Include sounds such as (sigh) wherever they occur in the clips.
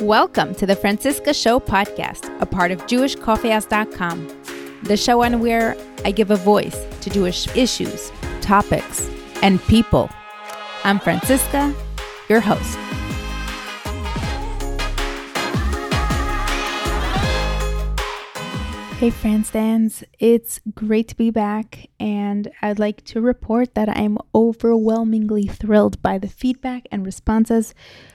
Welcome to the Franciska Show podcast, a part of JewishCoffeehouse.com, the show on where I give a voice to Jewish issues, topics, and people. I'm Franciska, your host. Hey, Franstans, it's great to be back, and I'd like to report that I'm overwhelmingly thrilled by the feedback and responses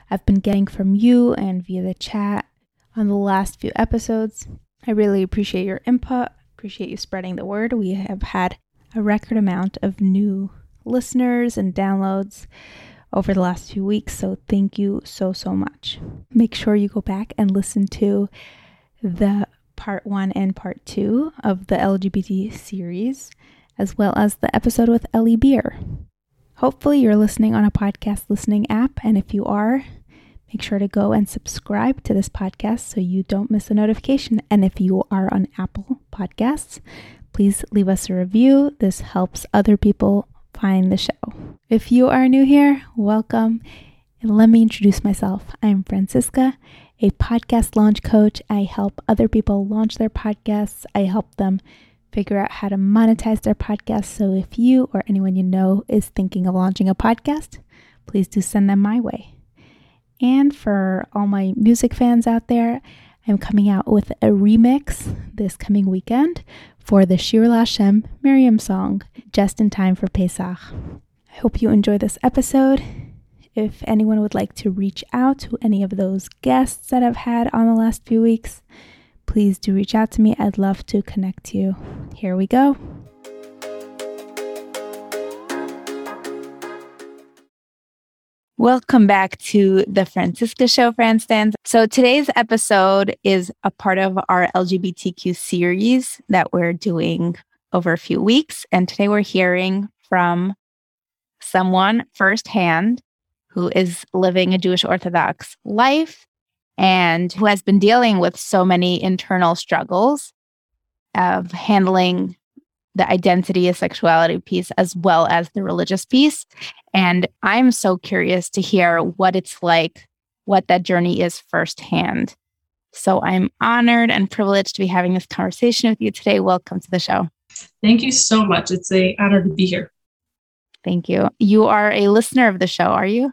I've been getting from you and via the chat on the last few episodes. I really appreciate your input, appreciate you spreading the word. We have had a record amount of new listeners and downloads over the last few weeks, so thank you so, so much. Make sure you go back and listen to the part one and part two of the LGBT series, as well as the episode with Ellie Beer. Hopefully, you're listening on a podcast listening app, and if you are, make sure to go and subscribe to this podcast so you don't miss a notification. And if you are on Apple Podcasts, please leave us a review. This helps other people find the show. If you are new here, welcome. And let me introduce myself. I'm Franciska, a podcast launch coach. I help other people launch their podcasts. I help them figure out how to monetize their podcast. So if you or anyone you know is thinking of launching a podcast, please do send them my way. And for all my music fans out there, I'm coming out with a remix this coming weekend for the Shir LaHashem Miriam song, just in time for Pesach. I hope you enjoy this episode. If anyone would like to reach out to any of those guests that I've had on the last few weeks, please do reach out to me. I'd love to connect you. Here we go. Welcome back to the Franciska Show, Franstans. So today's episode is a part of our LGBTQ series that we're doing over a few weeks. And today we're hearing from someone firsthand who is living a Jewish Orthodox life and who has been dealing with so many internal struggles of handling the identity and sexuality piece as well as the religious piece. And I'm so curious to hear what it's like, what that journey is firsthand. So I'm honored and privileged to be having this conversation with you today. Welcome to the show. Thank you so much. It's a honor to be here. Thank you. You are a listener of the show, are you?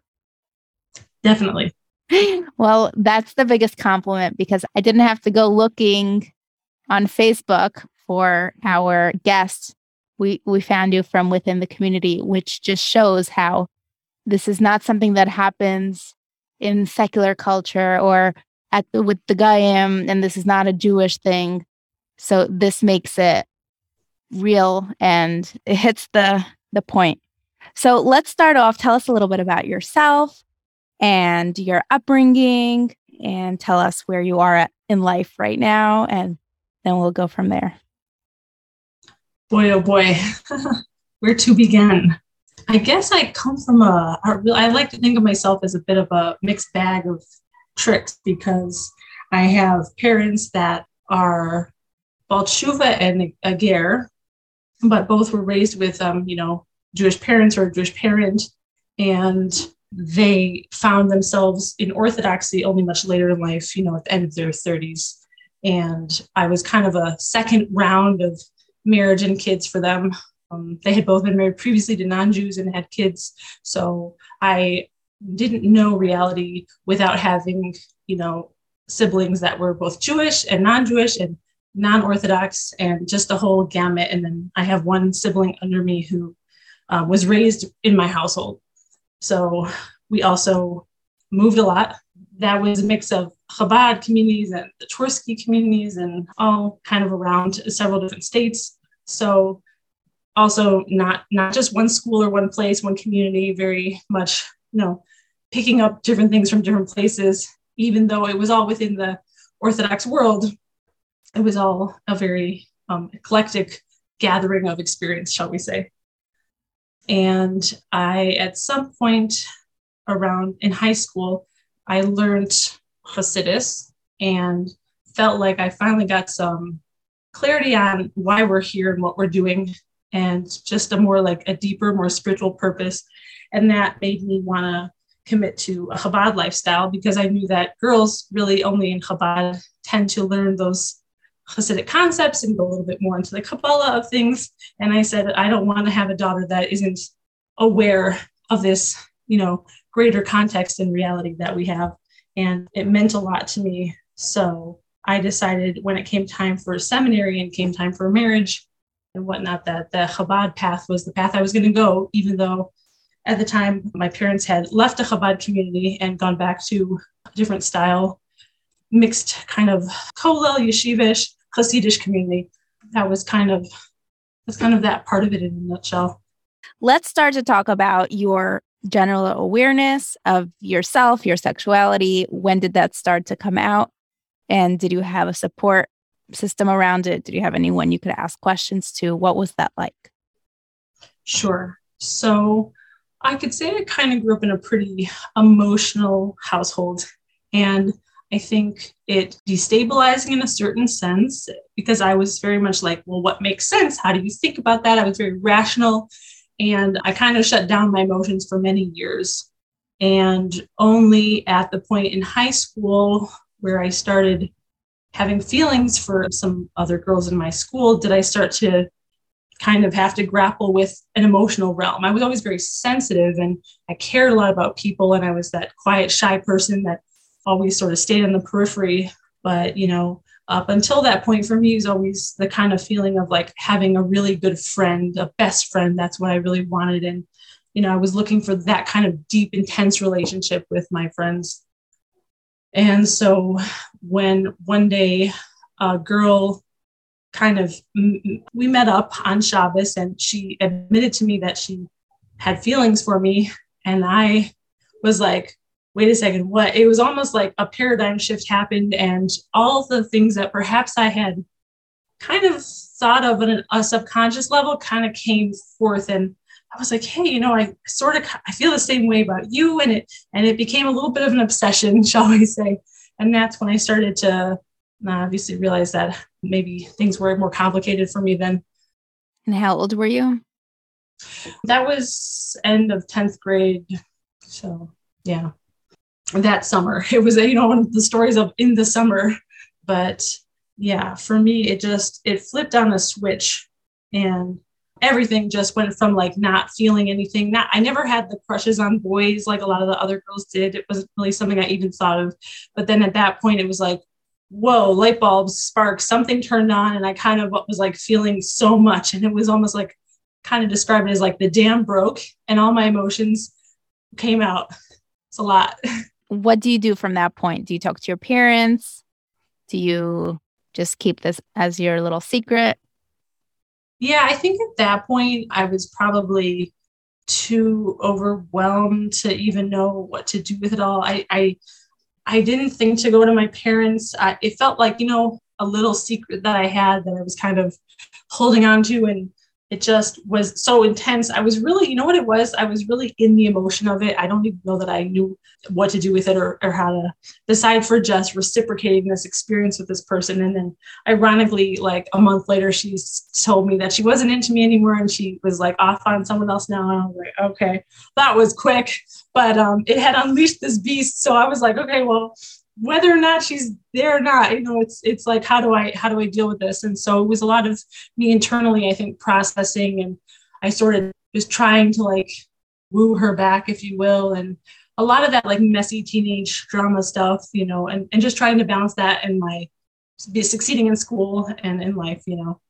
Definitely. (laughs) Well, that's the biggest compliment because I didn't have to go looking on Facebook for our guests. We we found you from within the community, which just shows how this is not something that happens in secular culture or at the, with the Goyim, and this is not a Jewish thing. So this makes it real and (laughs) it hits the the point. So let's start off. Tell us a little bit about yourself and your upbringing and tell us where you are at in life right now and then we'll go from there. Boy, oh boy, (laughs) where to begin? I guess I come from a, I like to think of myself as a bit of a mixed bag of tricks because I have parents that are Baal Tshuva and a Ger, but both were raised with, um, you know, Jewish parents or a Jewish parent. And they found themselves in orthodoxy only much later in life, you know, at the end of their 30s. And I was kind of a second round of marriage and kids for them. Um, they had both been married previously to non Jews and had kids. So I didn't know reality without having, you know, siblings that were both Jewish and non Jewish and non Orthodox and just the whole gamut. And then I have one sibling under me who um, was raised in my household. So we also moved a lot. That was a mix of Chabad communities and the Twersky communities and all kind of around several different states. So also not not just one school or one place, one community, very much, you know, picking up different things from different places, even though it was all within the Orthodox world, it was all a very um, eclectic gathering of experience, shall we say. And I, at some point around in high school, I learned Hasidus and felt like I finally got some clarity on why we're here and what we're doing, and just a more like a deeper, more spiritual purpose. And that made me want to commit to a Chabad lifestyle because I knew that girls really only in Chabad tend to learn those Hasidic concepts and go a little bit more into the Kabbalah of things. And I said, I don't want to have a daughter that isn't aware of this, you know, greater context and reality that we have. And it meant a lot to me. So I decided when it came time for a seminary and came time for marriage and whatnot, that the Chabad path was the path I was going to go, even though at the time my parents had left the Chabad community and gone back to a different style, mixed kind of kollel, yeshivish, Hasidish community. That was kind of that's kind of that part of it in a nutshell. Let's start to talk about your general awareness of yourself, your sexuality. When did that start to come out? And did you have a support system around it? Did you have anyone you could ask questions to? What was that like? Sure. So I could say I kind of grew up in a pretty emotional household. And I think it destabilizing in a certain sense because I was very much like, well, what makes sense? How do you think about that? I was very rational and I kind of shut down my emotions for many years. And only at the point in high school where I started having feelings for some other girls in my school did I start to kind of have to grapple with an emotional realm. I was always very sensitive and I cared a lot about people and I was that quiet shy person that always sort of stayed in the periphery. But, you know, up until that point for me was always the kind of feeling of like having a really good friend, a best friend. That's what I really wanted. And, you know, I was looking for that kind of deep, intense relationship with my friends. And so when one day a girl kind of, we met up on Shabbos and she admitted to me that she had feelings for me. And I was like, wait a second, what? It was almost like a paradigm shift happened, and all the things that perhaps I had kind of thought of on a subconscious level kind of came forth. And I was like, hey, you know, I sort of I feel the same way about you, and it and it became a little bit of an obsession, (laughs) shall we say? And that's when I started to uh, obviously realize that maybe things were more complicated for me then. And how old were you? That was end of 10th grade. So, yeah that summer. It was, you know, one of the stories of in the summer. But yeah, for me, it just, it flipped on a switch and everything just went from like not feeling anything. Not, I never had the crushes on boys like a lot of the other girls did. It wasn't really something I even thought of. But then at that point, it was like, whoa, light bulbs, sparks, something turned on. And I kind of was like feeling so much. And it was almost like, kind of described it as like the dam broke and all my emotions came out. It's a lot. (laughs) what do you do from that point? Do you talk to your parents? Do you just keep this as your little secret? Yeah, I think at that point I was probably too overwhelmed to even know what to do with it all. I I, I didn't think to go to my parents. I, it felt like you know a little secret that I had that I was kind of holding on to and it just was so intense. I was really, you know what it was? I was really in the emotion of it. I don't even know that I knew what to do with it or, or how to decide for just reciprocating this experience with this person. And then, ironically, like a month later, she told me that she wasn't into me anymore and she was like off on someone else now. And I was like, okay, that was quick, but um, it had unleashed this beast. So I was like, okay, well, whether or not she's there or not you know it's it's like how do i how do i deal with this? And so it was a lot of me internally i think processing and i sort of was trying to like woo her back if you will and a lot of that like messy teenage drama stuff you know and, and just trying to balance that and my be succeeding in school and in life you know.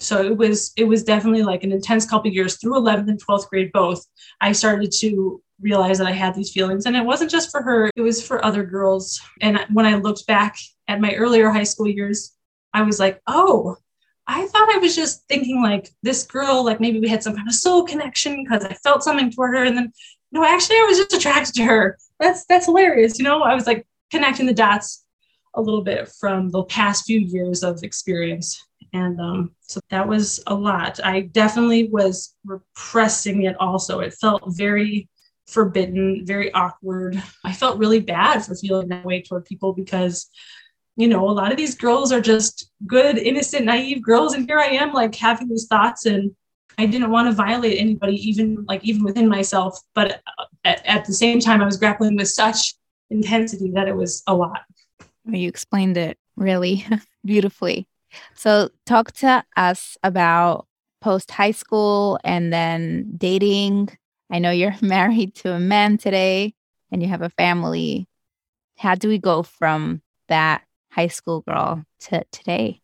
So it was it was definitely like an intense couple years through 11th and 12th grade both i started to realize that I had these feelings. And it wasn't just for her, it was for other girls. And when I looked back at my earlier high school years, I was like, oh, I thought I was just thinking like this girl, like maybe we had some kind of soul connection because I felt something toward her. And then, no, actually, I was just attracted to her. That's that's hilarious. You know, I was like connecting the dots a little bit from the past few years of experience. And um, so that was a lot. I definitely was repressing it also. It felt very forbidden, very awkward. I felt really bad for feeling that way toward people because, you know, a lot of these girls are just good, innocent, naive girls. And here I am, like having these thoughts and I didn't want to violate anybody, even like even within myself. But uh, at, at the same time, I was grappling with such intensity that it was a lot. You explained it really (laughs) beautifully. So, talk to us about post high school and then dating. I know you're (laughs) married to a man today and you have a family. How do we go from that high school girl to today?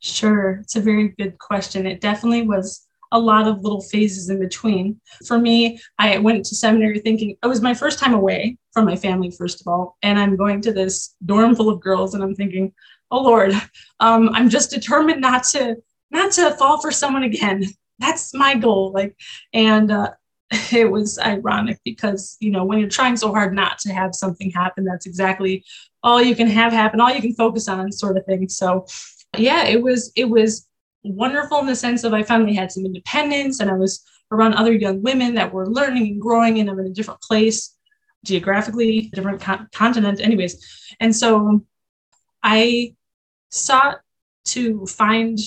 Sure. It's a very good question. It definitely was a lot of little phases in between. For me, I went to seminary thinking it was my first time away from my family, first of all. And I'm going to this dorm full of girls, and I'm thinking, oh Lord, um, I'm just determined not to not to fall for someone again. That's my goal. Like, and uh, (laughs) it was ironic because you know when you're trying so hard not to have something happen, that's exactly all you can have happen, all you can focus on, sort of thing. So, yeah, it was it was wonderful in the sense of I finally had some independence and I was around other young women that were learning and growing, and I'm in a different place geographically, different con- continent, anyways. And so I sought to find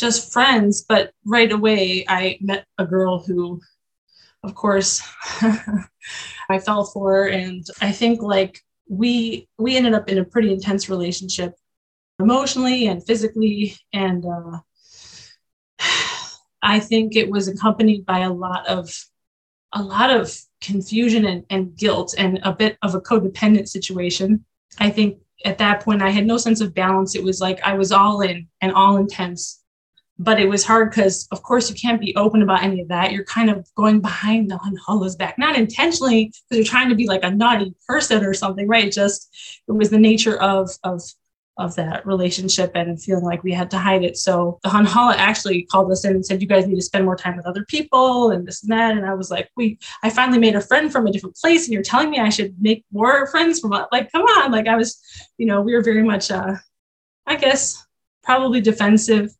just friends, but right away I met a girl who, of course, (laughs) I fell for, and I think like we we ended up in a pretty intense relationship, emotionally and physically, and uh, (sighs) I think it was accompanied by a lot of a lot of confusion and, and guilt and a bit of a codependent situation. I think at that point I had no sense of balance. It was like I was all in and all intense. But it was hard because, of course, you can't be open about any of that. You're kind of going behind the Hanhala's back, not intentionally because you're trying to be like a naughty person or something, right? Just it was the nature of of of that relationship and feeling like we had to hide it. So the Hunhala actually called us in and said, You guys need to spend more time with other people and this and that. And I was like, We I finally made a friend from a different place, and you're telling me I should make more friends from like, come on. Like I was, you know, we were very much uh I guess probably defensive.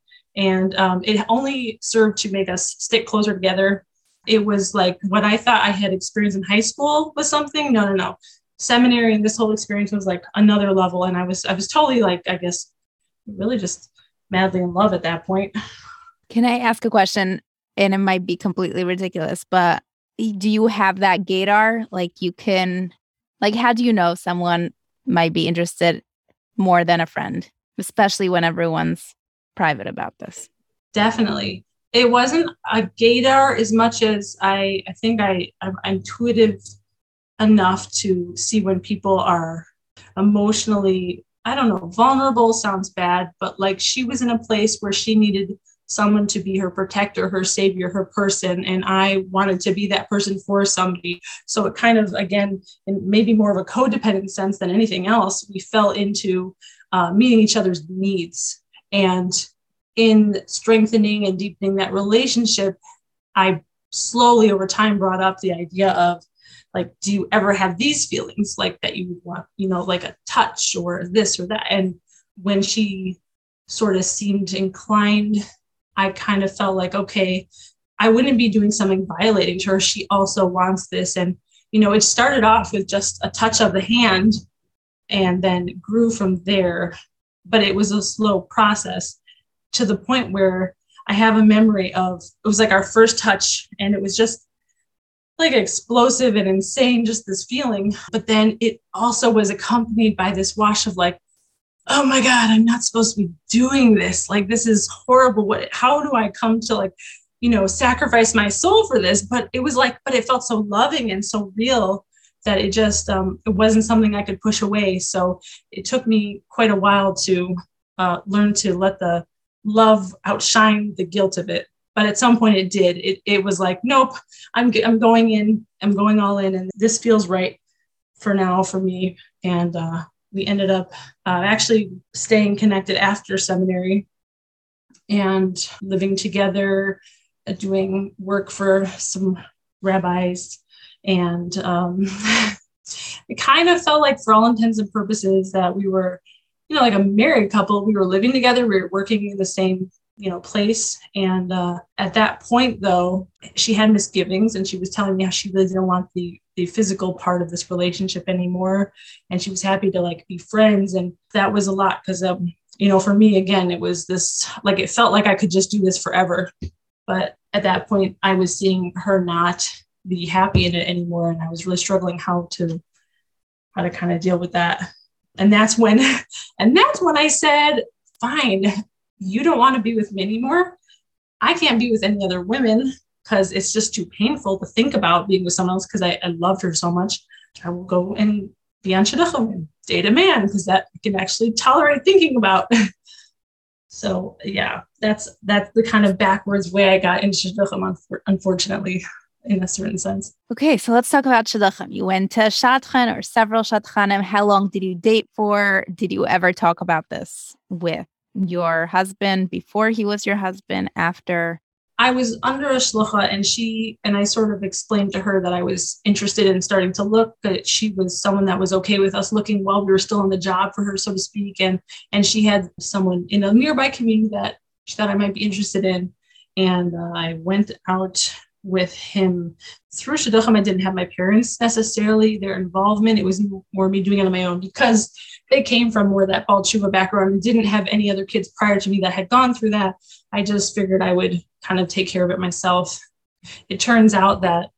And um, it only served to make us stick closer together. It was like what I thought I had experienced in high school was something. No, no, no. Seminary and this whole experience was like another level. And i was i was totally like i guess really just madly in love at that point. Can i ask a question? And it might be completely ridiculous but do you have that gaydar? Like you can like how do you know someone might be interested more than a friend especially when everyone's private about this. Definitely. It wasn't a gaydar as much as i i think i i'm intuitive enough to see when people are emotionally i don't know vulnerable sounds bad but like she was in a place where she needed someone to be her protector her savior her person and i wanted to be that person for somebody. So it kind of again in maybe more of a codependent sense than anything else we fell into uh, meeting each other's needs and in strengthening and deepening that relationship i slowly over time brought up the idea of like do you ever have these feelings like that you want you know like a touch or this or that? And when she sort of seemed inclined i kind of felt like okay i wouldn't be doing something violating to her. She also wants this. And you know it started off with just a touch of the hand and then grew from there but it was a slow process to the point where i have a memory of it was like our first touch and it was just like explosive and insane, just this feeling. But then it also was accompanied by this wash of like, oh my God, I'm not supposed to be doing this. Like, this is horrible. What, how do I come to like, you know, sacrifice my soul for this? But it was like, but it felt so loving and so real that it just, um, it wasn't something I could push away. So it took me quite a while to uh, learn to let the love outshine the guilt of it. But at some point it did. It, it was like nope I'm, I'm going in i'm going all in and this feels right for now for me. And uh, we ended up uh, actually staying connected after seminary and living together uh, doing work for some rabbis and um, (laughs) it kind of felt like for all intents and purposes that we were you know like a married couple. We were living together. We were working in the same you know place. And uh, at that point though she had misgivings and she was telling me how she really didn't want the the physical part of this relationship anymore. And she was happy to like be friends. And that was a lot because um, you know, for me, again, it was this like it felt like I could just do this forever. But at that point, I was seeing her not be happy in it anymore. And I was really struggling how to how to kind of deal with that. And that's when (laughs) and that's when I said, fine, you don't want to be with me anymore. I can't be with any other women because it's just too painful to think about being with someone else because I, I loved her so much. I will go and be on shidduchim and date a man because that I can actually tolerate thinking about. (laughs) so yeah, that's that's the kind of backwards way I got into shidduchim, unfortunately, in a certain sense. Okay, so let's talk about shidduchim. You went to shadchan or several shadchanim. How long did you date for? Did you ever talk about this with your husband before he was your husband? After? I was under a shlucha and she and I sort of explained to her that I was interested in starting to look, that she was someone that was okay with us looking while we were still on the job for her, so to speak. And and she had someone in a nearby community that she thought I might be interested in. And uh, I went out with him through Shidduchim. I didn't have my parents necessarily, their involvement. It was more me doing it on my own because they came from more that Baal Tshuva background and didn't have any other kids prior to me that had gone through that. I just figured I would kind of take care of it myself. It turns out that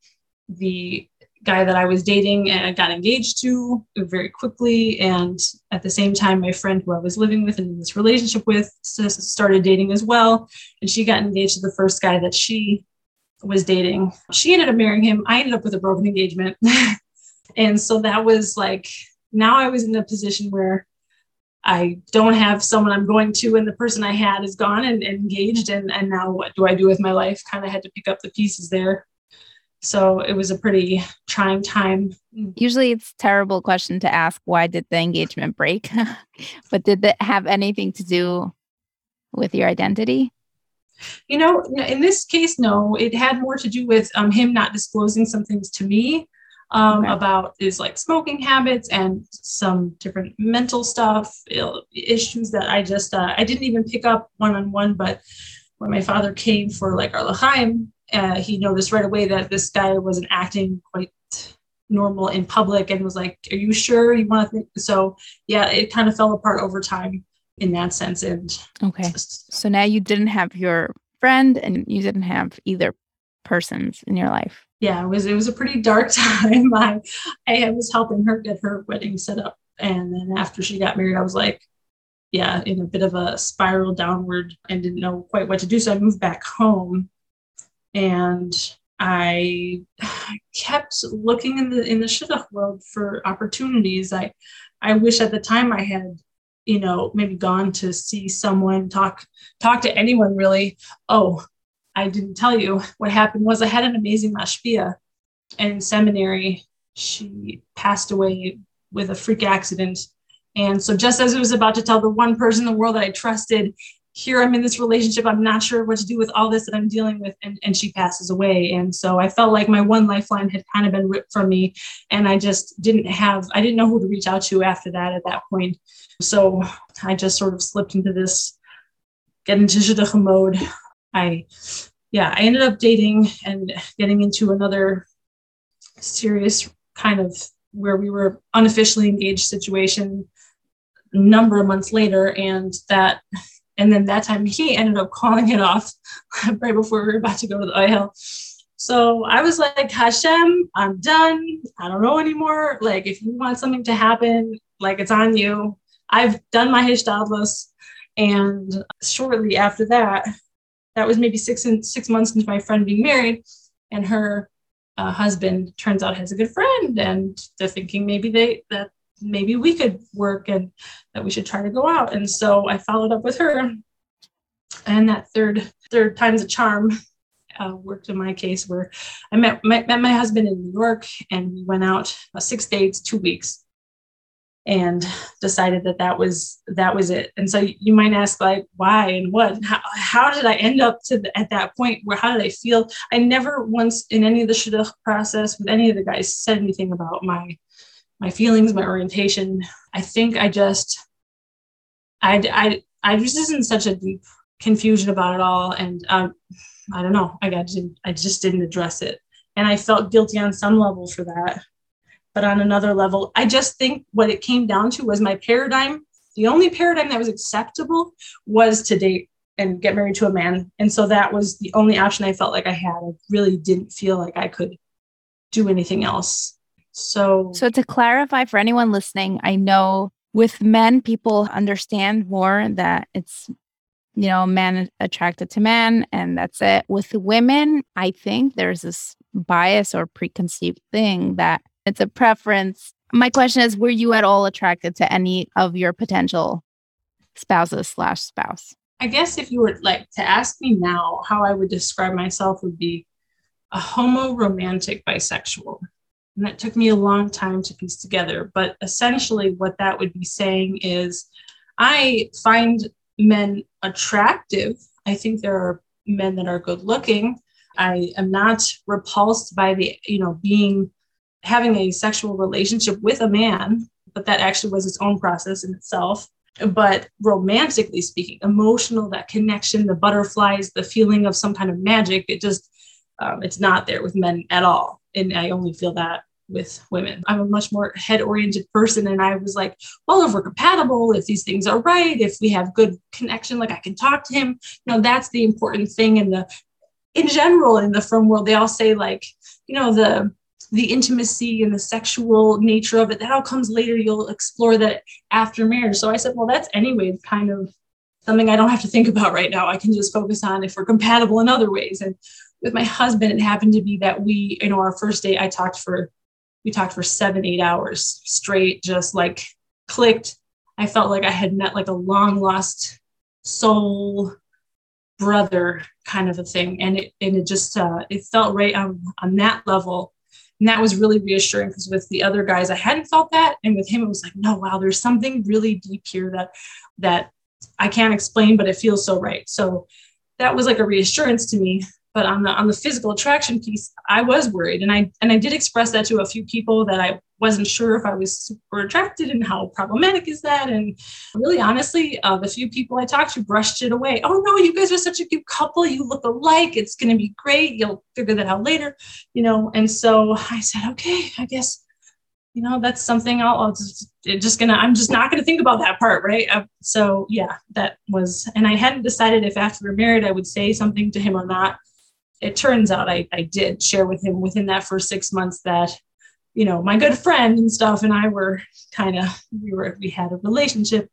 the guy that I was dating and I got engaged to very quickly. And at the same time, my friend who I was living with and in this relationship with started dating as well. And she got engaged to the first guy that she was dating. She ended up marrying him. I ended up with a broken engagement. (laughs) and so that was like, now I was in a position where I don't have someone I'm going to, and the person I had is gone and, and engaged. And, and now what do I do with my life? Kind of had to pick up the pieces there. So it was a pretty trying time. Usually it's a terrible question to ask why did the engagement break? (laughs) but did that have anything to do with your identity? You know, in this case, no. It had more to do with um, him not disclosing some things to me um, okay. about his like smoking habits and some different mental stuff, issues that I just uh, I didn't even pick up one on one. But when my father came for like our l'chaim, uh, he noticed right away that this guy wasn't acting quite normal in public and was like, "Are you sure you want to?" Think? So yeah, it kind of fell apart over time in that sense. And okay, so now you didn't have your friend and you didn't have either persons in your life yeah, it was it was a pretty dark (laughs) time. I I was helping her get her wedding set up, and then after she got married, I was like, yeah, in a bit of a spiral downward and didn't know quite what to do. So I moved back home, and I kept looking in the in the shidduch world for opportunities. I I wish at the time I had you know maybe gone to see someone talk talk to anyone really oh I didn't tell you what happened was I had an amazing mashpia in seminary. She passed away with a freak accident. And so just as I was about to tell the one person in the world that I trusted, here I'm in this relationship, I'm not sure what to do with all this that I'm dealing with, and, and she passes away. And so I felt like my one lifeline had kind of been ripped from me. And I just didn't have, I didn't know who to reach out to after that at that point. So I just sort of slipped into this get into shidduch mode I, yeah, I ended up dating and getting into another serious kind of where we were unofficially engaged situation number of months later. And that, and then that time he ended up calling it off (laughs) right before we were about to go to the Ohel. So I was like, Hashem, I'm done. I don't know anymore. Like, if you want something to happen, like it's on you. I've done my hishtadlus. And shortly after that, that was maybe six and six months into my friend being married, and her uh, husband turns out has a good friend, and they're thinking maybe they that maybe we could work and that we should try to go out. And so I followed up with her, and that third third time's a charm. Uh, worked in my case where I met, met, met my husband in New York and we went out uh, six dates, two weeks and decided that that was that was it and so you might ask like why and what how, how did i end up to the, at that point where how did i feel i never once in any of the shidduch process with any of the guys said anything about my my feelings my orientation i think i just i i i was just in such a deep confusion about it all and um, i don't know i got to, i just didn't address it and i felt guilty on some level for that but on another level, I just think what it came down to was my paradigm the only paradigm that was acceptable was to date and get married to a man. And so that was the only option I felt like I had. I really didn't feel like I could do anything else. So So to clarify for anyone listening, I know with men people understand more that it's you know, man attracted to man and that's it. With women, I think there's this bias or preconceived thing that it's a preference. My question is, were you at all attracted to any of your potential spouses slash spouse? I guess if you were like to ask me now, how I would describe myself would be a homo romantic bisexual. And that took me a long time to piece together. But essentially, what that would be saying is I find men attractive. I think there are men that are good looking. I am not repulsed by the, you know, being having a sexual relationship with a man, but that actually was its own process in itself. But romantically speaking, emotional, that connection, the butterflies, the feeling of some kind of magic, it just, um, it's not there with men at all. And I only feel that with women. I'm a much more head oriented person. And I was like, well, if we're compatible, if these things are right, if we have good connection, like I can talk to him, you know, that's the important thing. And the, in general, in the frum world, they all say like, you know, the, the intimacy and the sexual nature of it, that all comes later. You'll explore that after marriage. So I said, well, that's anyway kind of something I don't have to think about right now. I can just focus on if we're compatible in other ways. And with my husband, it happened to be that we, you know, our first date, I talked for we talked for seven, eight hours straight, just like clicked. I felt like I had met like a long lost soul brother kind of a thing. And it, and it just, uh, it felt right on, on that level. And that was really reassuring because with the other guys, I hadn't felt that. And with him, it was like, no, wow, there's something really deep here that, that I can't explain, but it feels so right. So that was like a reassurance to me but on the on the physical attraction piece i was worried. And i and i did express that to a few people that i wasn't sure if i was super attracted and how problematic is that. And really honestly uh, the few people i talked to brushed it away. Oh no you guys are such a cute couple. You look alike. It's going to be great. You'll figure that out later you know? And so i said okay i guess you know that's something I'll, I'll just just gonna I'm just not gonna think about that part right? Uh, so yeah that was and I hadn't decided if after we're married I would say something to him or not it turns out I, I did share with him within that first six months that you know my good friend and stuff and i were kind of we were we had a relationship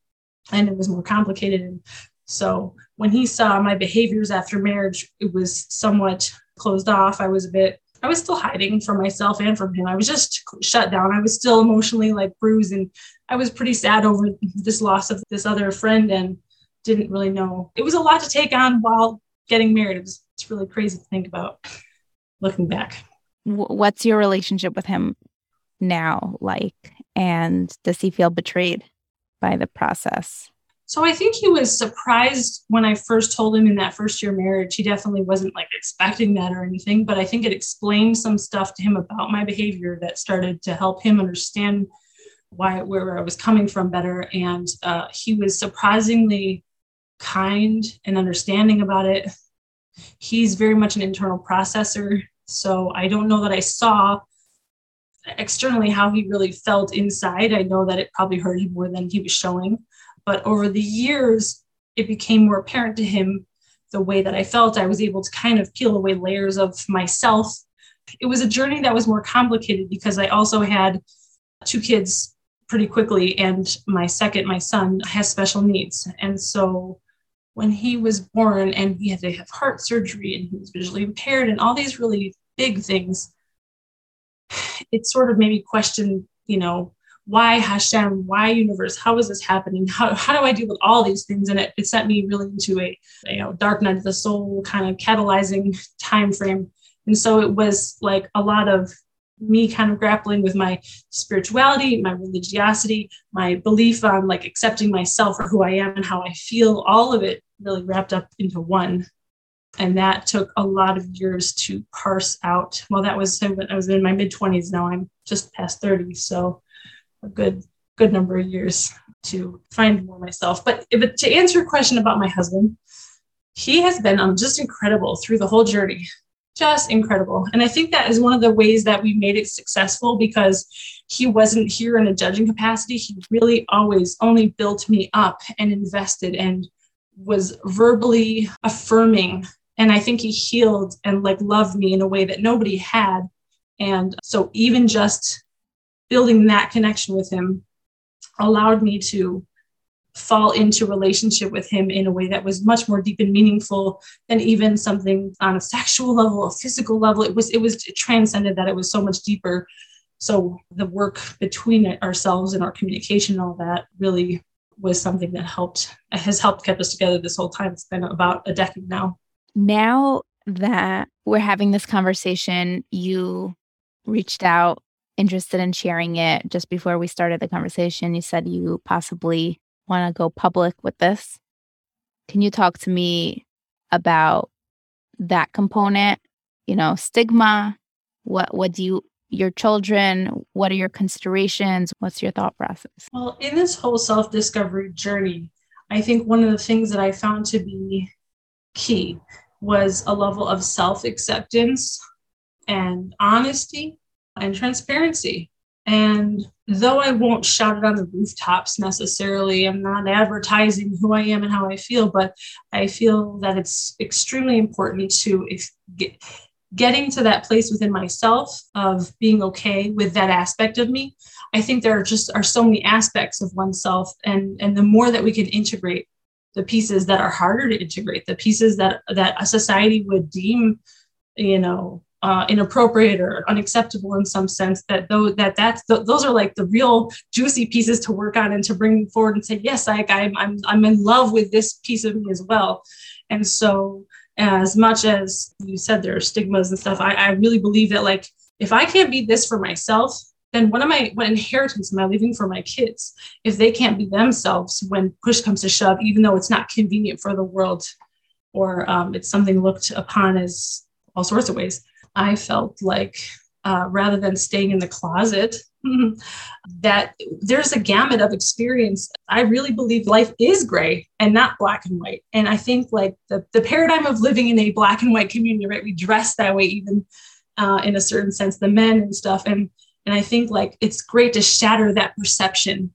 and it was more complicated. And so when he saw my behaviors after marriage it was somewhat closed off. I was a bit i was still hiding from myself and from him. I was just shut down. I was still emotionally like bruised and i was pretty sad over this loss of this other friend and didn't really know. It was a lot to take on while getting married it was it's really crazy to think about looking back. What's your relationship with him now like? And does he feel betrayed by the process? So I think he was surprised when I first told him in that first year marriage. He definitely wasn't like expecting that or anything, but I think it explained some stuff to him about my behavior that started to help him understand why where I was coming from better. And uh, he was surprisingly kind and understanding about it he's very much an internal processor. So I don't know that I saw externally how he really felt inside. I know that it probably hurt him more than he was showing. But over the years, it became more apparent to him the way that I felt. I was able to kind of peel away layers of myself. It was a journey that was more complicated because I also had two kids pretty quickly, and my second, my son, has special needs. And so when he was born and he had to have heart surgery and he was visually impaired and all these really big things, it sort of made me question, you know, why Hashem, why universe, how is this happening? How, how do I deal with all these things? And it, it sent me really into a, you know, dark night of the soul kind of catalyzing time frame. And so it was like a lot of me kind of grappling with my spirituality, my religiosity, my belief on like accepting myself for who I am and how I feel, all of it really wrapped up into one. And that took a lot of years to parse out. Well, that was when I was in my mid 20s. Now I'm just past 30. So a good, good number of years to find more myself. But, but to answer your question about my husband, he has been um, just incredible through the whole journey just incredible. And I think that is one of the ways that we made it successful because he wasn't here in a judging capacity. He really always only built me up and invested and was verbally affirming. And I think he healed and like loved me in a way that nobody had. And so even just building that connection with him allowed me to fall into relationship with him in a way that was much more deep and meaningful than even something on a (laughs) sexual level a physical level it was it was it transcended that it was so much deeper so the work between ourselves and our communication and all that really was something that helped has helped kept us together this whole time it's been about a decade now now that we're having this conversation you reached out interested in sharing it just before we started the conversation you said you possibly want to go public with this. Can you talk to me about that component? You know, stigma. What what do you your children? What are your considerations? What's your thought process? Well, in this whole self discovery journey, I think one of the things that I found to be key was a level of self acceptance and honesty and transparency. And though I won't shout it on the rooftops necessarily, I'm not advertising who I am and how I feel, but I feel that it's extremely important to get, getting to that place within myself of being okay with that aspect of me. I think there are just are so many aspects of oneself, and and the more that we can integrate the pieces that are harder to integrate, the pieces that that a society would deem, you know, uh, inappropriate or unacceptable in some sense that though that that's th- those are like the real juicy pieces to work on and to bring forward and say yes I, I'm, I'm i'm in love with this piece of me as well and so as much as you said there are stigmas and stuff. I, I really believe that like if i can't be this for myself then what am i what inheritance am i leaving for my kids if they can't be themselves when push comes to shove even though it's not convenient for the world or um, it's something looked upon as all sorts of ways? I felt like uh, rather than staying in the closet, (laughs) that there's a gamut of experience. I really believe life is gray and not black and white. And I think like the, the paradigm of living in a black and white community, right? We dress that way, even uh, in a certain sense, the men and stuff. And and I think like it's great to shatter that perception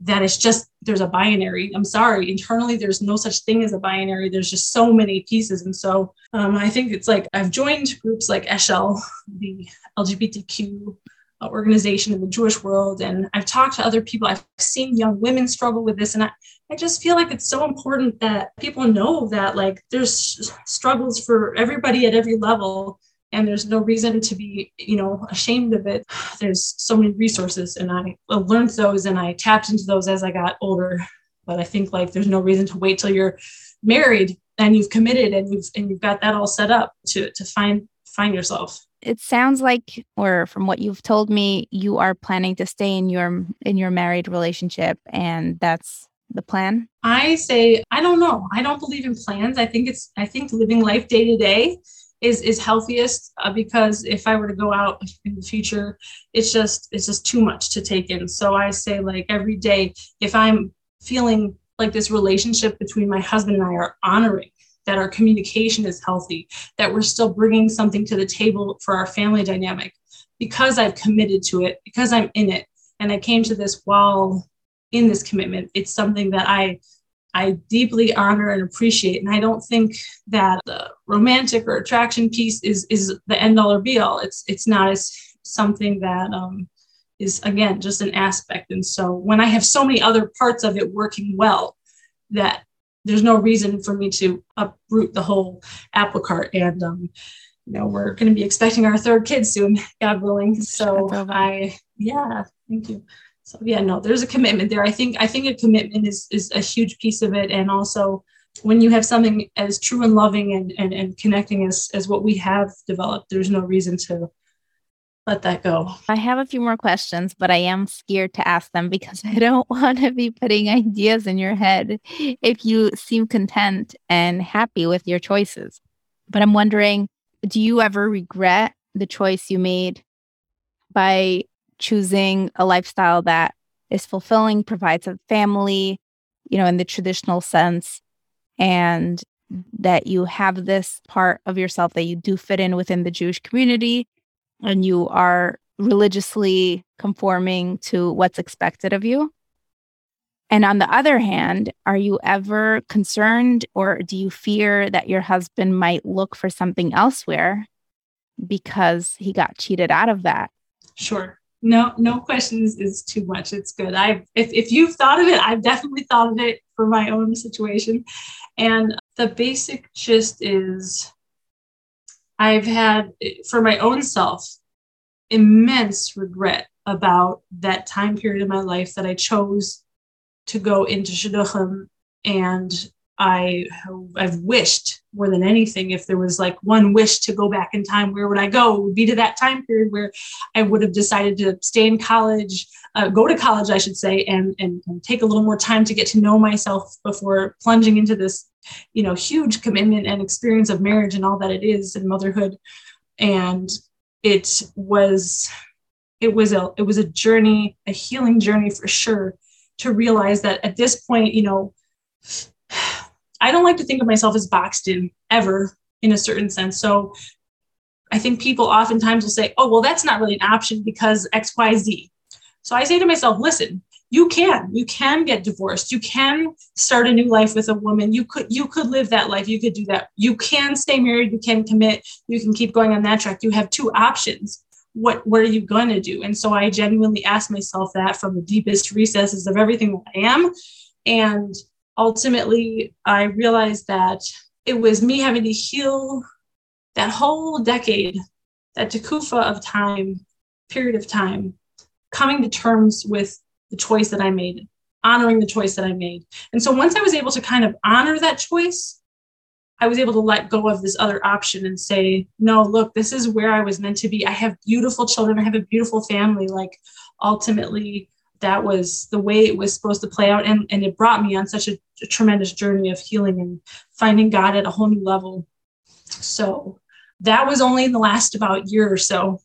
that it's just there's a binary. I'm sorry, internally there's no such thing as a binary. There's just so many pieces, and so um, I think it's like I've joined groups like Eshel, the LGBTQ Uh, organization in the Jewish world, and I've talked to other people. I've seen young women struggle with this, and I, I just feel like it's so important that people know that like there's struggles for everybody at every level and there's no reason to be you know ashamed of it. (sighs) There's so many resources and i learned those and i tapped into those as i got older. But i think like there's no reason to wait till you're married and you've committed and you've and you've got that all set up to to find find yourself it sounds like or from what you've told me you are planning to stay in your in your married relationship and that's the plan? I say i don't know. I don't believe in plans. I think it's i think living life day to day is is healthiest uh, because if I were to go out in the future, it's just it's just too much to take in. So I say like every day, if I'm feeling like this relationship between my husband and I are honoring that our communication is healthy, that we're still bringing something to the table for our family dynamic, because I've committed to it, because I'm in it, and I came to this while in this commitment. It's something that I I deeply honor and appreciate. And I don't think that the romantic or attraction piece is is the end all or be all. It's it's not as something that um, is again just an aspect. And so when I have so many other parts of it working well, that there's no reason for me to uproot the whole apple cart. And um, you know, we're going to be expecting our third kid soon, (laughs) God willing. So I, yeah, thank you so yeah no there's a commitment there i think i think a commitment is is a huge piece of it and also when you have something as true and loving and and, and connecting as as what we have developed there's no reason to let that go. I have a few more questions but i am scared to ask them because (laughs) i don't (laughs) want to be putting ideas in your head if you seem content and happy with your choices. But i'm wondering do you ever regret the choice you made by choosing a lifestyle that is fulfilling, provides a family, you know, in the traditional sense, and that you have this part of yourself that you do fit in within the Jewish community and you are religiously conforming to what's expected of you? And on the other hand, are you ever concerned or do you fear that your husband might look for something elsewhere because he got cheated out of that? Sure. No, no questions is too much. It's good. I've if if you've thought of it, I've definitely thought of it for my own situation. And the basic gist is I've had for my own self immense regret about that time period in my life that I chose to go into shidduchim and I I've wished more than anything if there was like one wish to go back in time where would I go? It would be to that time period where I would have decided to stay in college uh, go to college I should say and, and and take a little more time to get to know myself before plunging into this you know huge commitment and experience of marriage and all that it is and motherhood. And it was it was a it was a journey a healing journey for sure to realize that at this point you know I don't like to think of myself as boxed in ever in a certain sense. So I think people oftentimes will say, oh, well, that's not really an option because XYZ. So I say to myself, listen, you can you can get divorced. You can start a new life with a woman. You could you could live that life. You could do that. You can stay married. You can commit. You can keep going on that track. You have two options. What what are you going to do? And so i genuinely ask myself that from the deepest recesses of everything that i am. And ultimately, I realized that it was me having to heal that whole decade, that takufa of time, period of time, coming to terms with the choice that I made, honoring the choice that I made. And so once I was able to kind of honor that choice, I was able to let go of this other option and say, no, look, this is where I was meant to be. I have beautiful children. I have a beautiful family. Like ultimately, that was the way it was supposed to play out. And, and it brought me on such a, a tremendous journey of healing and finding God at a whole new level. So that was only in the last about year or so.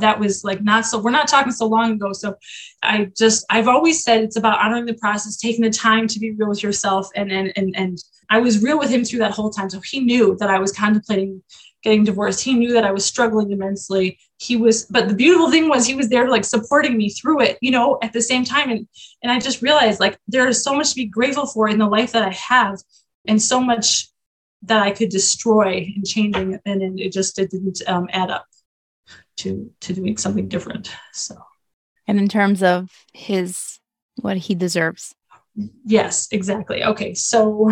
That was like not so, we're not talking so long ago. So I just, I've always said it's about honoring the process, taking the time to be real with yourself. And, and, and, and I was real with him through that whole time. So he knew that I was contemplating getting divorced. He knew that I was struggling immensely. He was, but the beautiful thing was he was there like supporting me through it, you know, at the same time. And and I just realized like there is so much to be grateful for in the life that I have, and so much that I could destroy and changing it. And it just it didn't um, add up to to doing something different. So and in terms of his what he deserves. Yes, exactly. Okay. So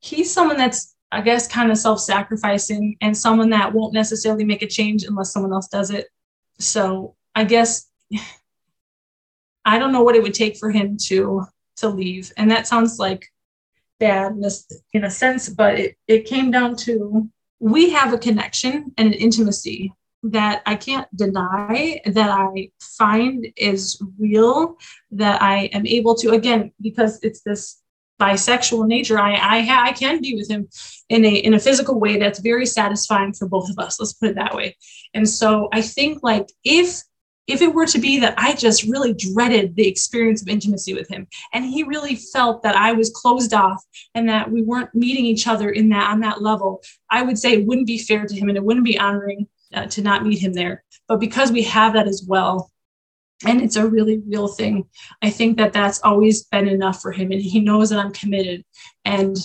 he's someone that's I guess, kind of self sacrificing and someone that won't necessarily make a change unless someone else does it. So I guess (sighs) I don't know what it would take for him to to leave. And that sounds like badness in a sense, but it, it came down to we have a connection and an intimacy that I can't deny, that I find is real, that I am able to, again, because it's this bisexual nature, I I, I can be with him in a in a physical way that's very satisfying for both of us. Let's put it that way. And so I think like if if it were to be that I just really dreaded the experience of intimacy with him, and he really felt that I was closed off and that we weren't meeting each other in that on that level, I would say it wouldn't be fair to him and it wouldn't be honoring uh, to not meet him there. But because we have that as well, and it's a really real thing. I think that that's always been enough for him and he knows that i'm committed. And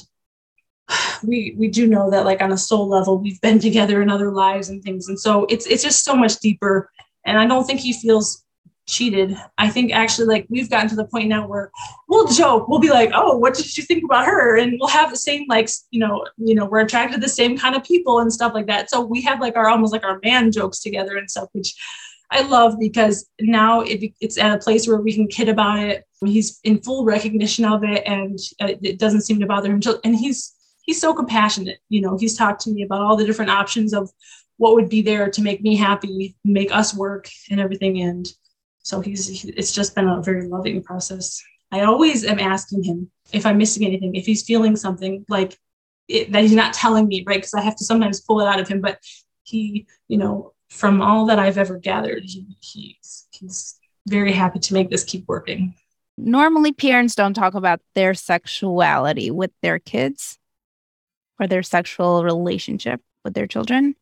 (sighs) we we do know that like on a soul level we've been together in other lives and things. And so it's it's just so much deeper and i don't think he feels cheated. I think actually like we've gotten to the point now where we'll joke. We'll be like oh what did you think about her? And we'll have the same like you know you know we're attracted to the same kind of people and stuff like that. So we have like our almost like our man jokes together and stuff which I love because now it, it's at a place where we can kid about it. He's in full recognition of it, and uh, it doesn't seem to bother him. And he's he's so compassionate. You know, he's talked to me about all the different options of what would be there to make me happy, make us work, and everything. And so he's it's just been a very loving process. I always am asking him if I'm missing anything, if he's feeling something like it, that he's not telling me, right? Because I have to sometimes pull it out of him. But he, you know, from all that I've ever gathered, he, he's he's very happy to make this keep working. Normally, parents don't talk about their sexuality with their kids or their sexual relationship with their children.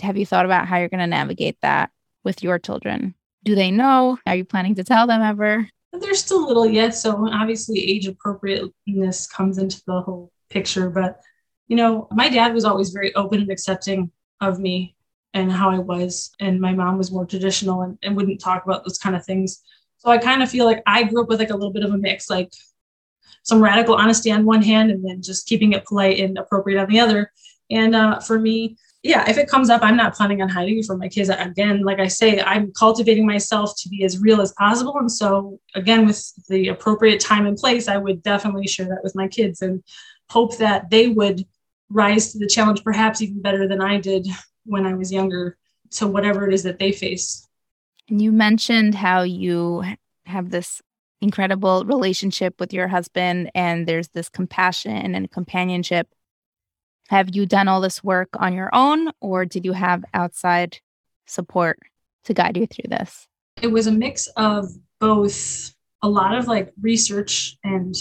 Have you thought about how you're going to navigate that with your children? Do they know? Are you planning to tell them ever? They're still little yet, so obviously age appropriateness comes into the whole picture. But you know, my dad was always very open and accepting of me and how I was, and my mom was more traditional and, and wouldn't talk about those kind of things. So I kind of feel like I grew up with like a little bit of a mix, like some radical honesty on one hand, and then just keeping it polite and appropriate on the other. And uh, for me, yeah, if it comes up, I'm not planning on hiding it from my kids. Again, like I say, I'm cultivating myself to be as real as possible. And so, again, with the appropriate time and place, I would definitely share that with my kids and hope that they would rise to the challenge, perhaps even better than I did when I was younger, to whatever it is that they face. And you mentioned how you have this incredible relationship with your husband, and there's this compassion and companionship have you done all this work on your own, or did you have outside support to guide you through this? It was a mix of both a lot of like research and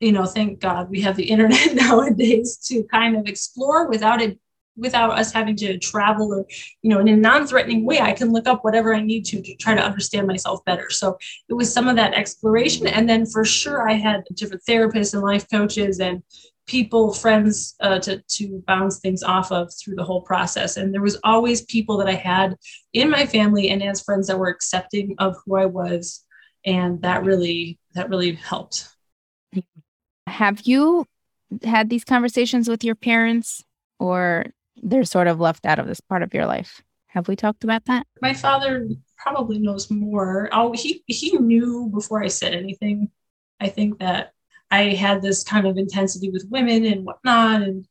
you know thank god we have the (laughs) internet nowadays to kind of explore without it without us having to travel or you know in a non-threatening way i can look up whatever i need to to try to understand myself better so it was some of that exploration and then for sure i had different therapists and life coaches and people, friends uh, to, to bounce things off of through the whole process. And there was always people that I had in my family and as friends that were accepting of who I was. And that really, that really helped. Have you had these conversations with your parents or they're sort of left out of this part of your life? Have we talked about that? My father probably knows more. Oh, he he knew before I said anything. I think that I had this kind of intensity with women and whatnot. And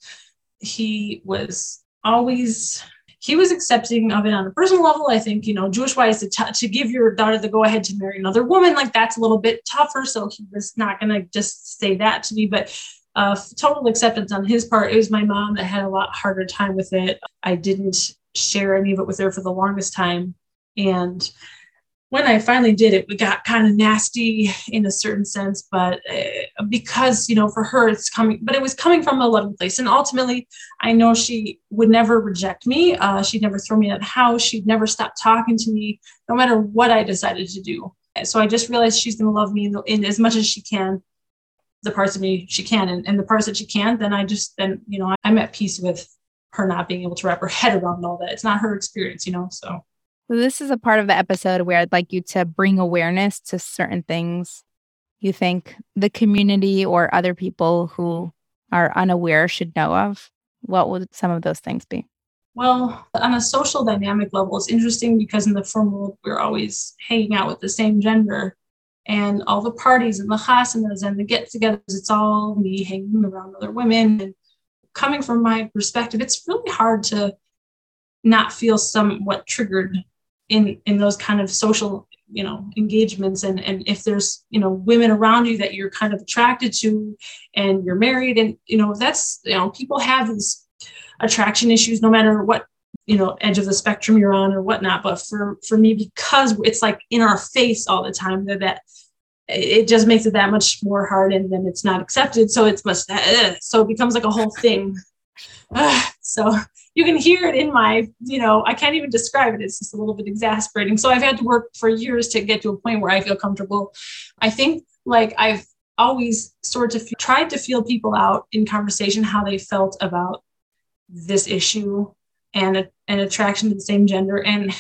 he was always he was accepting of it on a personal level. I think, you know, Jewish wise to, t- to give your daughter the go ahead to marry another woman, like that's a little bit tougher. So he was not going to just say that to me. But uh, total acceptance on his part. It was my mom that had a lot harder time with it. I didn't share any of it with her for the longest time. And when I finally did it, we got kind of nasty in a certain sense, but uh, because, you know, for her, it's coming, but it was coming from a loving place. And ultimately, I know she would never reject me. Uh, she'd never throw me out of the house. She'd never stop talking to me, no matter what I decided to do. So I just realized she's going to love me in, in, as much as she can, the parts of me she can. And, and the parts that she can't, then I just, then, you know, I'm at peace with her not being able to wrap her head around all that. It's not her experience, you know, so. This is a part of the episode where I'd like you to bring awareness to certain things you think the community or other people who are unaware should know of. What would some of those things be? Well, on a social dynamic level, it's interesting because in the frum world, we're always hanging out with the same gender. And all the parties and the chasanas and the get togethers, it's all me hanging around other women. And coming from my perspective, it's really hard to not feel somewhat triggered in in those kind of social you know engagements and and if there's you know women around you that you're kind of attracted to and you're married and you know that's you know people have these attraction issues no matter what you know edge of the spectrum you're on or whatnot but for for me because it's like in our face all the time that that it just makes it that much more hard and then it's not accepted so it's much uh, so it becomes like a whole thing uh, so you can hear it in my, you know, I can't even describe it. It's just a little bit exasperating. So I've had to work for years to get to a point where I feel comfortable. I think like I've always sort of tried to feel people out in conversation how they felt about this issue and a, an attraction to the same gender. And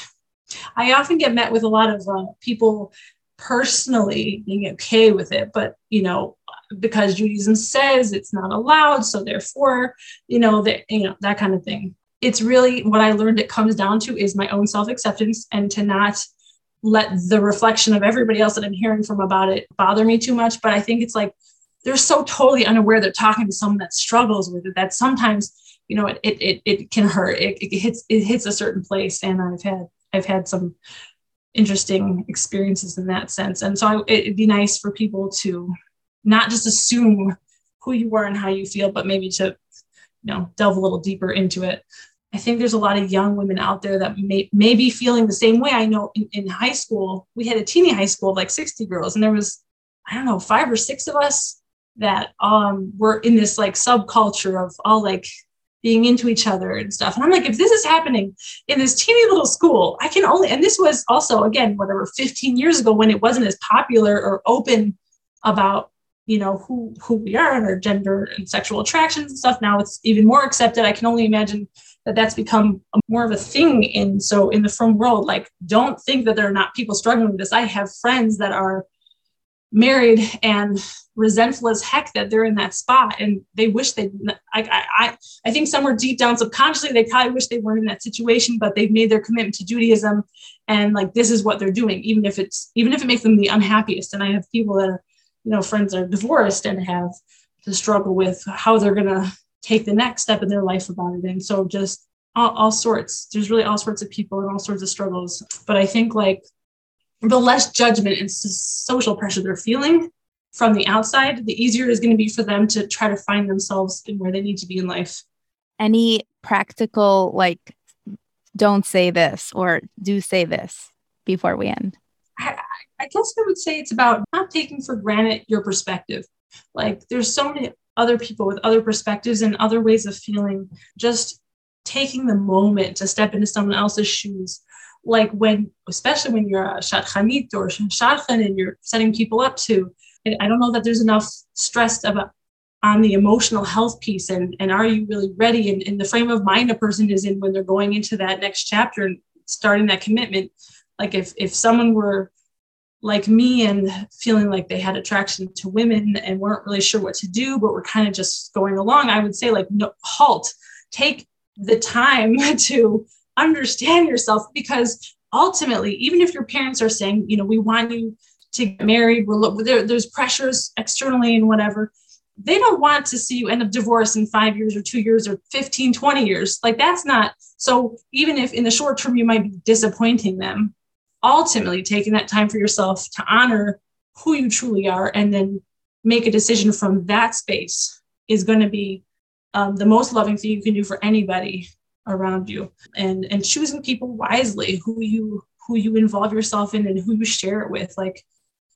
I often get met with a lot of uh, people personally being okay with it, but you know, because Judaism says it's not allowed, so therefore, you know, that you know that kind of thing it's really what I learned it comes down to is my own self acceptance and to not let the reflection of everybody else that I'm hearing from about it bother me too much. But I think it's like they're so totally unaware they're talking to someone that struggles with it that sometimes you know it it, it can hurt. It, it hits it hits a certain place and i've had i've had some interesting experiences in that sense. And so I, it'd be nice for people to not just assume who you are and how you feel but maybe to you know delve a little deeper into it. I think there's a lot of young women out there that may, may be feeling the same way. I know in, in high school, we had a teeny high school of like 60 girls, and there was, I don't know, five or six of us that um, were in this like subculture of all like being into each other and stuff. And I'm like, if this is happening in this teeny little school, I can only, and this was also, again, whatever, 15 years ago when it wasn't as popular or open about, you know, who, who we are and our gender and sexual attractions and stuff. Now it's even more accepted. I can only imagine that that's become more of a thing in, so in the frum world, like, don't think that there are not people struggling with this. I have friends that are married and resentful as heck that they're in that spot and they wish they I, I i think somewhere deep down subconsciously they probably wish they weren't in that situation but they've made their commitment to judaism and like this is what they're doing even if it's even if it makes them the unhappiest. And i have people that are you know friends are divorced and have to struggle with how they're going to take the next step in their life about it. And so just all, all sorts there's really all sorts of people and all sorts of struggles. But i think like the less judgment and social pressure they're feeling from the outside, the easier it is going to be for them to try to find themselves and where they need to be in life. Any practical, like, don't say this or do say this before we end? I, I guess I would say it's about not taking for granted your perspective. Like, there's so many other people with other perspectives and other ways of feeling. Just taking the moment to step into someone else's shoes like when, especially when you're a shadchanit or shadchan and you're setting people up to, I don't know that there's enough stress about on the emotional health piece and, and are you really ready and, and the frame of mind a person is in when they're going into that next chapter and starting that commitment. Like if, if someone were like me and feeling like they had attraction to women and weren't really sure what to do, but were kind of just going along, I would say like, no, halt, take the time (laughs) to understand yourself because ultimately, even if your parents are saying, you know, we want you to get married, we're look, there, there's pressures externally and whatever, they don't want to see you end up divorced in five years or two years or 15, 20 years. Like that's not so even if in the short term you might be disappointing them, ultimately taking that time for yourself to honor who you truly are and then make a decision from that space is going to be um, the most loving thing you can do for anybody around you. And and choosing people wisely who you who you involve yourself in and who you share it with. Like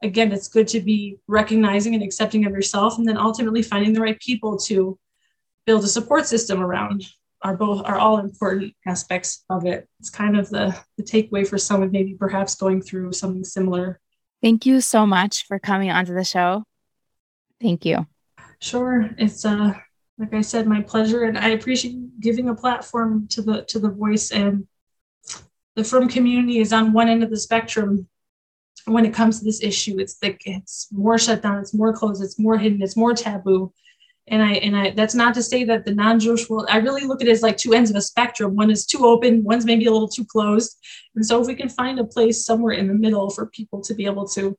again it's good to be recognizing and accepting of yourself and then ultimately finding the right people to build a support system around are both are all important aspects of it. It's kind of the the takeaway for someone maybe perhaps going through something similar. Thank you so much for coming onto the show. Thank you. Sure. It's uh like I said, my pleasure, and I appreciate giving a platform to the to the voice. And the frum community is on one end of the spectrum when it comes to this issue. It's like it's more shut down, it's more closed, it's more hidden, it's more taboo. And I and I that's not to say that the non-Jewish world. I really look at it as like two ends of a spectrum. One is too open, one's maybe a little too closed. And so if we can find a place somewhere in the middle for people to be able to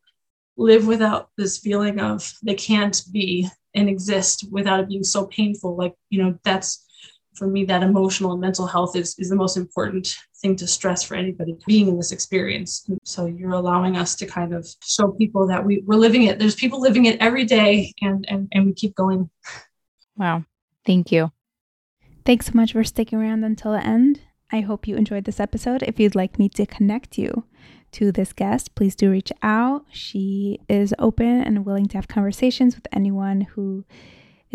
live without this feeling of they can't be and exist without it being so painful like you know that's for me that emotional and mental health is, is the most important thing to stress for anybody being in this experience. So you're allowing us to kind of show people that we, we're living it. There's people living it every day and, and and we keep going. Wow. Thank you. Thanks so much for sticking around until the end. I hope you enjoyed this episode. If you'd like me to connect you to this guest, please do reach out. She is open and willing to have conversations with anyone who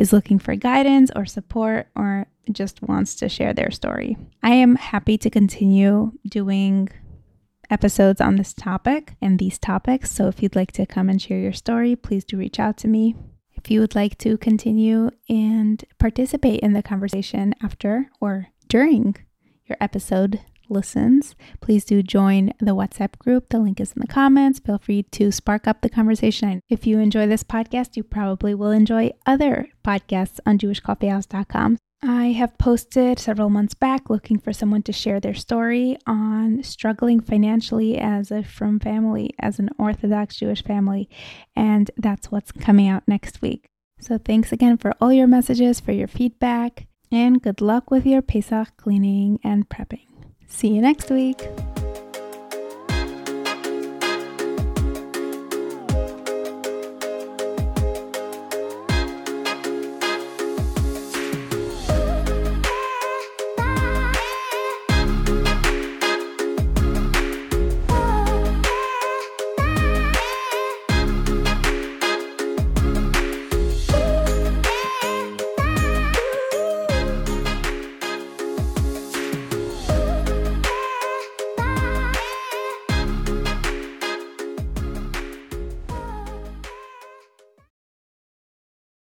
is looking for guidance or support or just wants to share their story. I am happy to continue doing episodes on this topic and these topics. So if you'd like to come and share your story, please do reach out to me. If you would like to continue and participate in the conversation after or during your episode listens, please do join the WhatsApp group. The link is in the comments. Feel free to spark up the conversation. If you enjoy this podcast, you probably will enjoy other podcasts on JewishCoffeehouse.com. I have posted several months back looking for someone to share their story on struggling financially as a frum family, as an Orthodox Jewish family, and that's what's coming out next week. So thanks again for all your messages, for your feedback, and good luck with your Pesach cleaning and prepping. See you next week.